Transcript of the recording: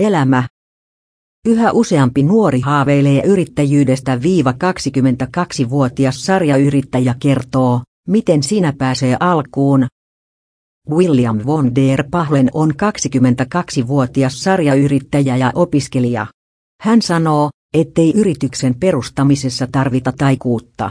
Elämä. Yhä useampi nuori haaveilee yrittäjyydestä viiva 22-vuotias sarjayrittäjä kertoo, miten sinä pääsee alkuun. William von der Pahlen on 22-vuotias sarjayrittäjä ja opiskelija. Hän sanoo, ettei yrityksen perustamisessa tarvita taikuutta.